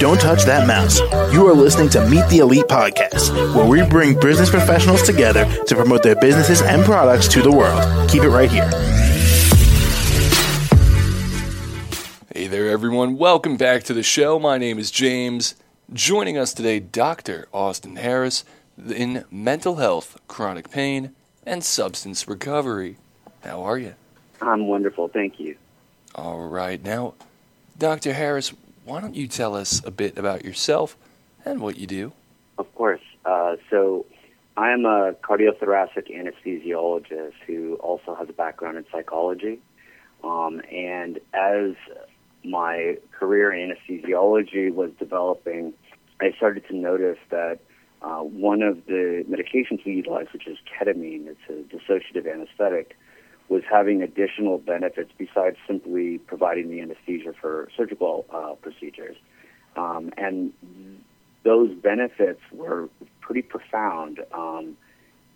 Don't touch that mouse. You are listening to Meet the Elite podcast, where we bring business professionals together to promote their businesses and products to the world. Keep it right here. Hey there, everyone. Welcome back to the show. My name is James. Joining us today, Dr. Austin Harris in mental health, chronic pain, and substance recovery. How are you? I'm wonderful. Thank you. All right. Now, Dr. Harris, why don't you tell us a bit about yourself and what you do? Of course. Uh, so, I am a cardiothoracic anesthesiologist who also has a background in psychology. Um, and as my career in anesthesiology was developing, I started to notice that uh, one of the medications we utilize, which is ketamine, it's a dissociative anesthetic, was having additional benefits besides simply providing the anesthesia for surgical uh, procedures. Um, and those benefits were pretty profound, um,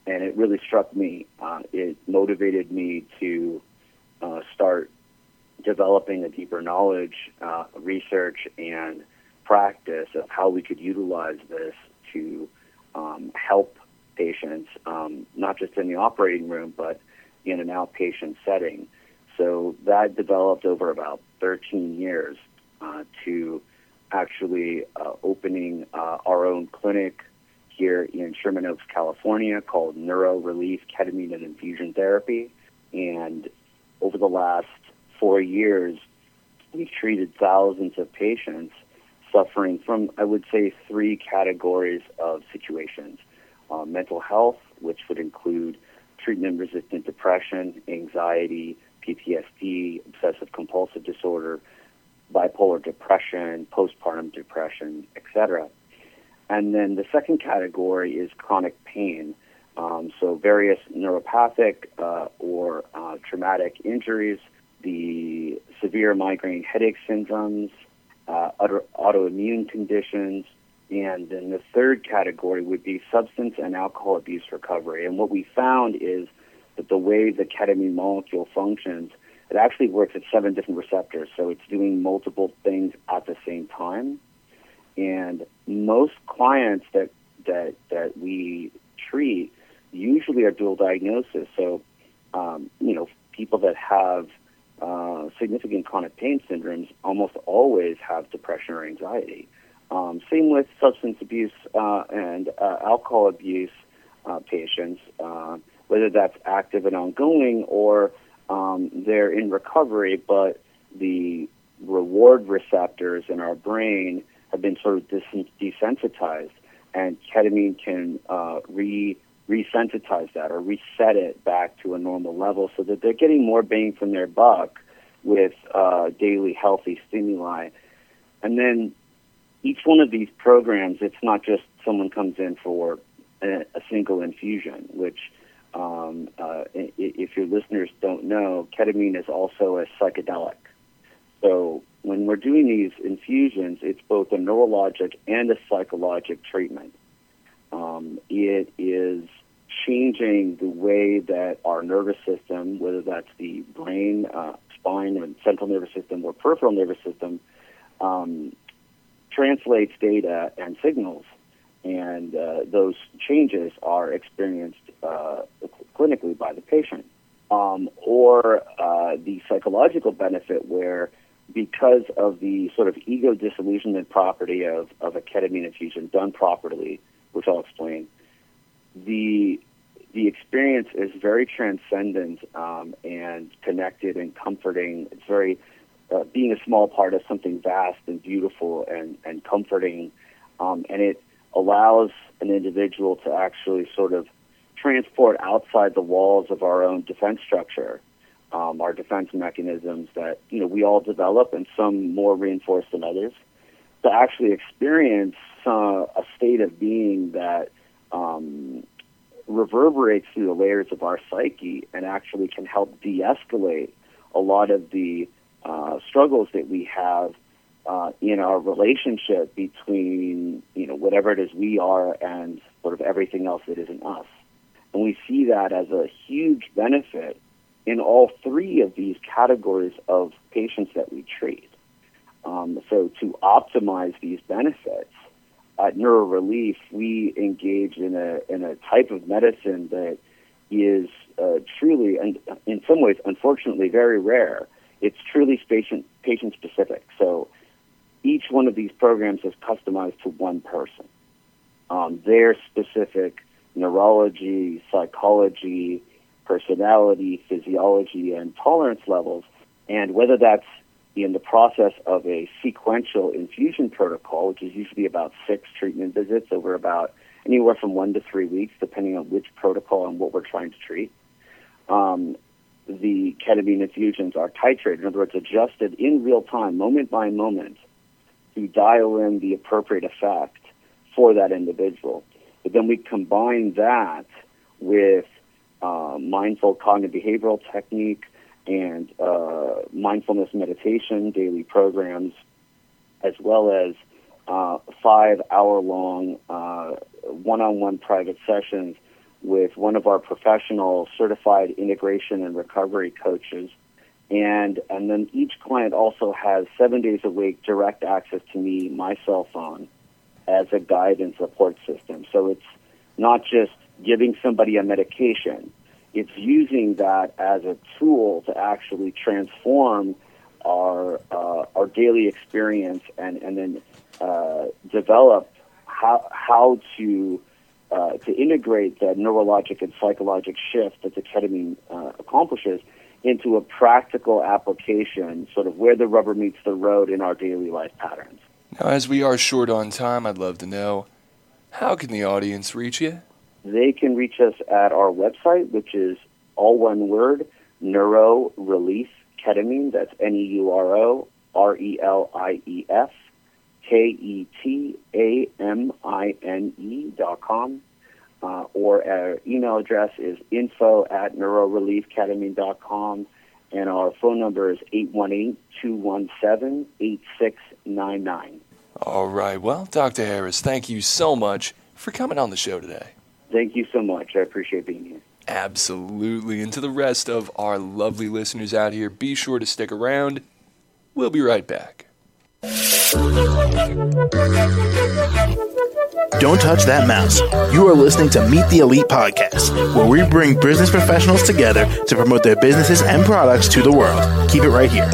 and it really struck me. Uh, it motivated me to uh, start developing a deeper knowledge, uh, research, and practice of how we could utilize this to um, help patients, um, not just in the operating room, but in an outpatient setting. So that developed over about 13 years uh, to actually uh, opening uh, our own clinic here in Sherman Oaks, California, called Neuro Relief Ketamine and Infusion Therapy. And over the last four years, we've treated thousands of patients suffering from, I would say, three categories of situations uh, mental health, which would include treatment resistant depression, anxiety, PTSD, obsessive compulsive disorder, bipolar depression, postpartum depression, etc. And then the second category is chronic pain. Um, so various neuropathic uh, or uh, traumatic injuries, the severe migraine headache syndromes, uh, auto- autoimmune conditions, and then the third category would be substance and alcohol abuse recovery. And what we found is that the way the ketamine molecule functions, it actually works at seven different receptors. So it's doing multiple things at the same time. And most clients that, that, that we treat usually are dual diagnosis. So, um, you know, people that have uh, significant chronic pain syndromes almost always have depression or anxiety. Um, same with substance abuse uh, and uh, alcohol abuse uh, patients, uh, whether that's active and ongoing or um, they're in recovery, but the reward receptors in our brain have been sort of des- desensitized, and ketamine can uh, re resensitize that or reset it back to a normal level so that they're getting more bang from their buck with uh, daily healthy stimuli. And then each one of these programs, it's not just someone comes in for a, a single infusion, which, um, uh, if your listeners don't know, ketamine is also a psychedelic. So when we're doing these infusions, it's both a neurologic and a psychologic treatment. Um, it is changing the way that our nervous system, whether that's the brain, uh, spine, and central nervous system, or peripheral nervous system, um, translates data and signals, and uh, those changes are experienced uh, clinically by the patient. Um, or uh, the psychological benefit where because of the sort of ego disillusionment property of, of a ketamine infusion done properly, which I'll explain, the the experience is very transcendent um, and connected and comforting. It's very uh, being a small part of something vast and beautiful and, and comforting. Um, and it allows an individual to actually sort of transport outside the walls of our own defense structure, um, our defense mechanisms that you know we all develop, and some more reinforced than others, to actually experience uh, a state of being that um, reverberates through the layers of our psyche and actually can help de-escalate a lot of the uh, struggles that we have uh, in our relationship between you know whatever it is we are and sort of everything else that isn't us. And we see that as a huge benefit in all three of these categories of patients that we treat. Um, so to optimize these benefits, at Neuro Relief, we engage in a in a type of medicine that is uh, truly, and in some ways, unfortunately, very rare. It's truly patient patient specific. So each one of these programs is customized to one person, um, their specific neurology, psychology, personality, physiology, and tolerance levels, and whether that's in the process of a sequential infusion protocol, which is usually about six treatment visits over about anywhere from one to three weeks, depending on which protocol and what we're trying to treat. Um, the ketamine infusions are titrated, in other words, adjusted in real time, moment by moment, to dial in the appropriate effect for that individual. But then we combine that with uh, mindful cognitive behavioral technique and uh, mindfulness meditation daily programs, as well as uh, five hour long one on one private sessions with one of our professional certified integration and recovery coaches. And, and then each client also has seven days a week direct access to me, my cell phone, as a guide and support system. So it's not just giving somebody a medication, it's using that as a tool to actually transform our uh, our daily experience and and then uh, develop how how to uh, to integrate that neurologic and psychologic shift that the ketamine uh, accomplishes into a practical application, sort of where the rubber meets the road in our daily life patterns. Now, as we are short on time, I'd love to know how can the audience reach you? They can reach us at our website, which is all one word, Neuro Relief Ketamine. That's N E U R O R E L I E F K E T A M I N E dot com. Uh, or our email address is info at neuroreliefketamine dot com. And our phone number is 818 217 8699. All right. Well, Dr. Harris, thank you so much for coming on the show today. Thank you so much. I appreciate being here. Absolutely. And to the rest of our lovely listeners out here, be sure to stick around. We'll be right back. Don't touch that mouse. You are listening to Meet the Elite Podcast, where we bring business professionals together to promote their businesses and products to the world. Keep it right here.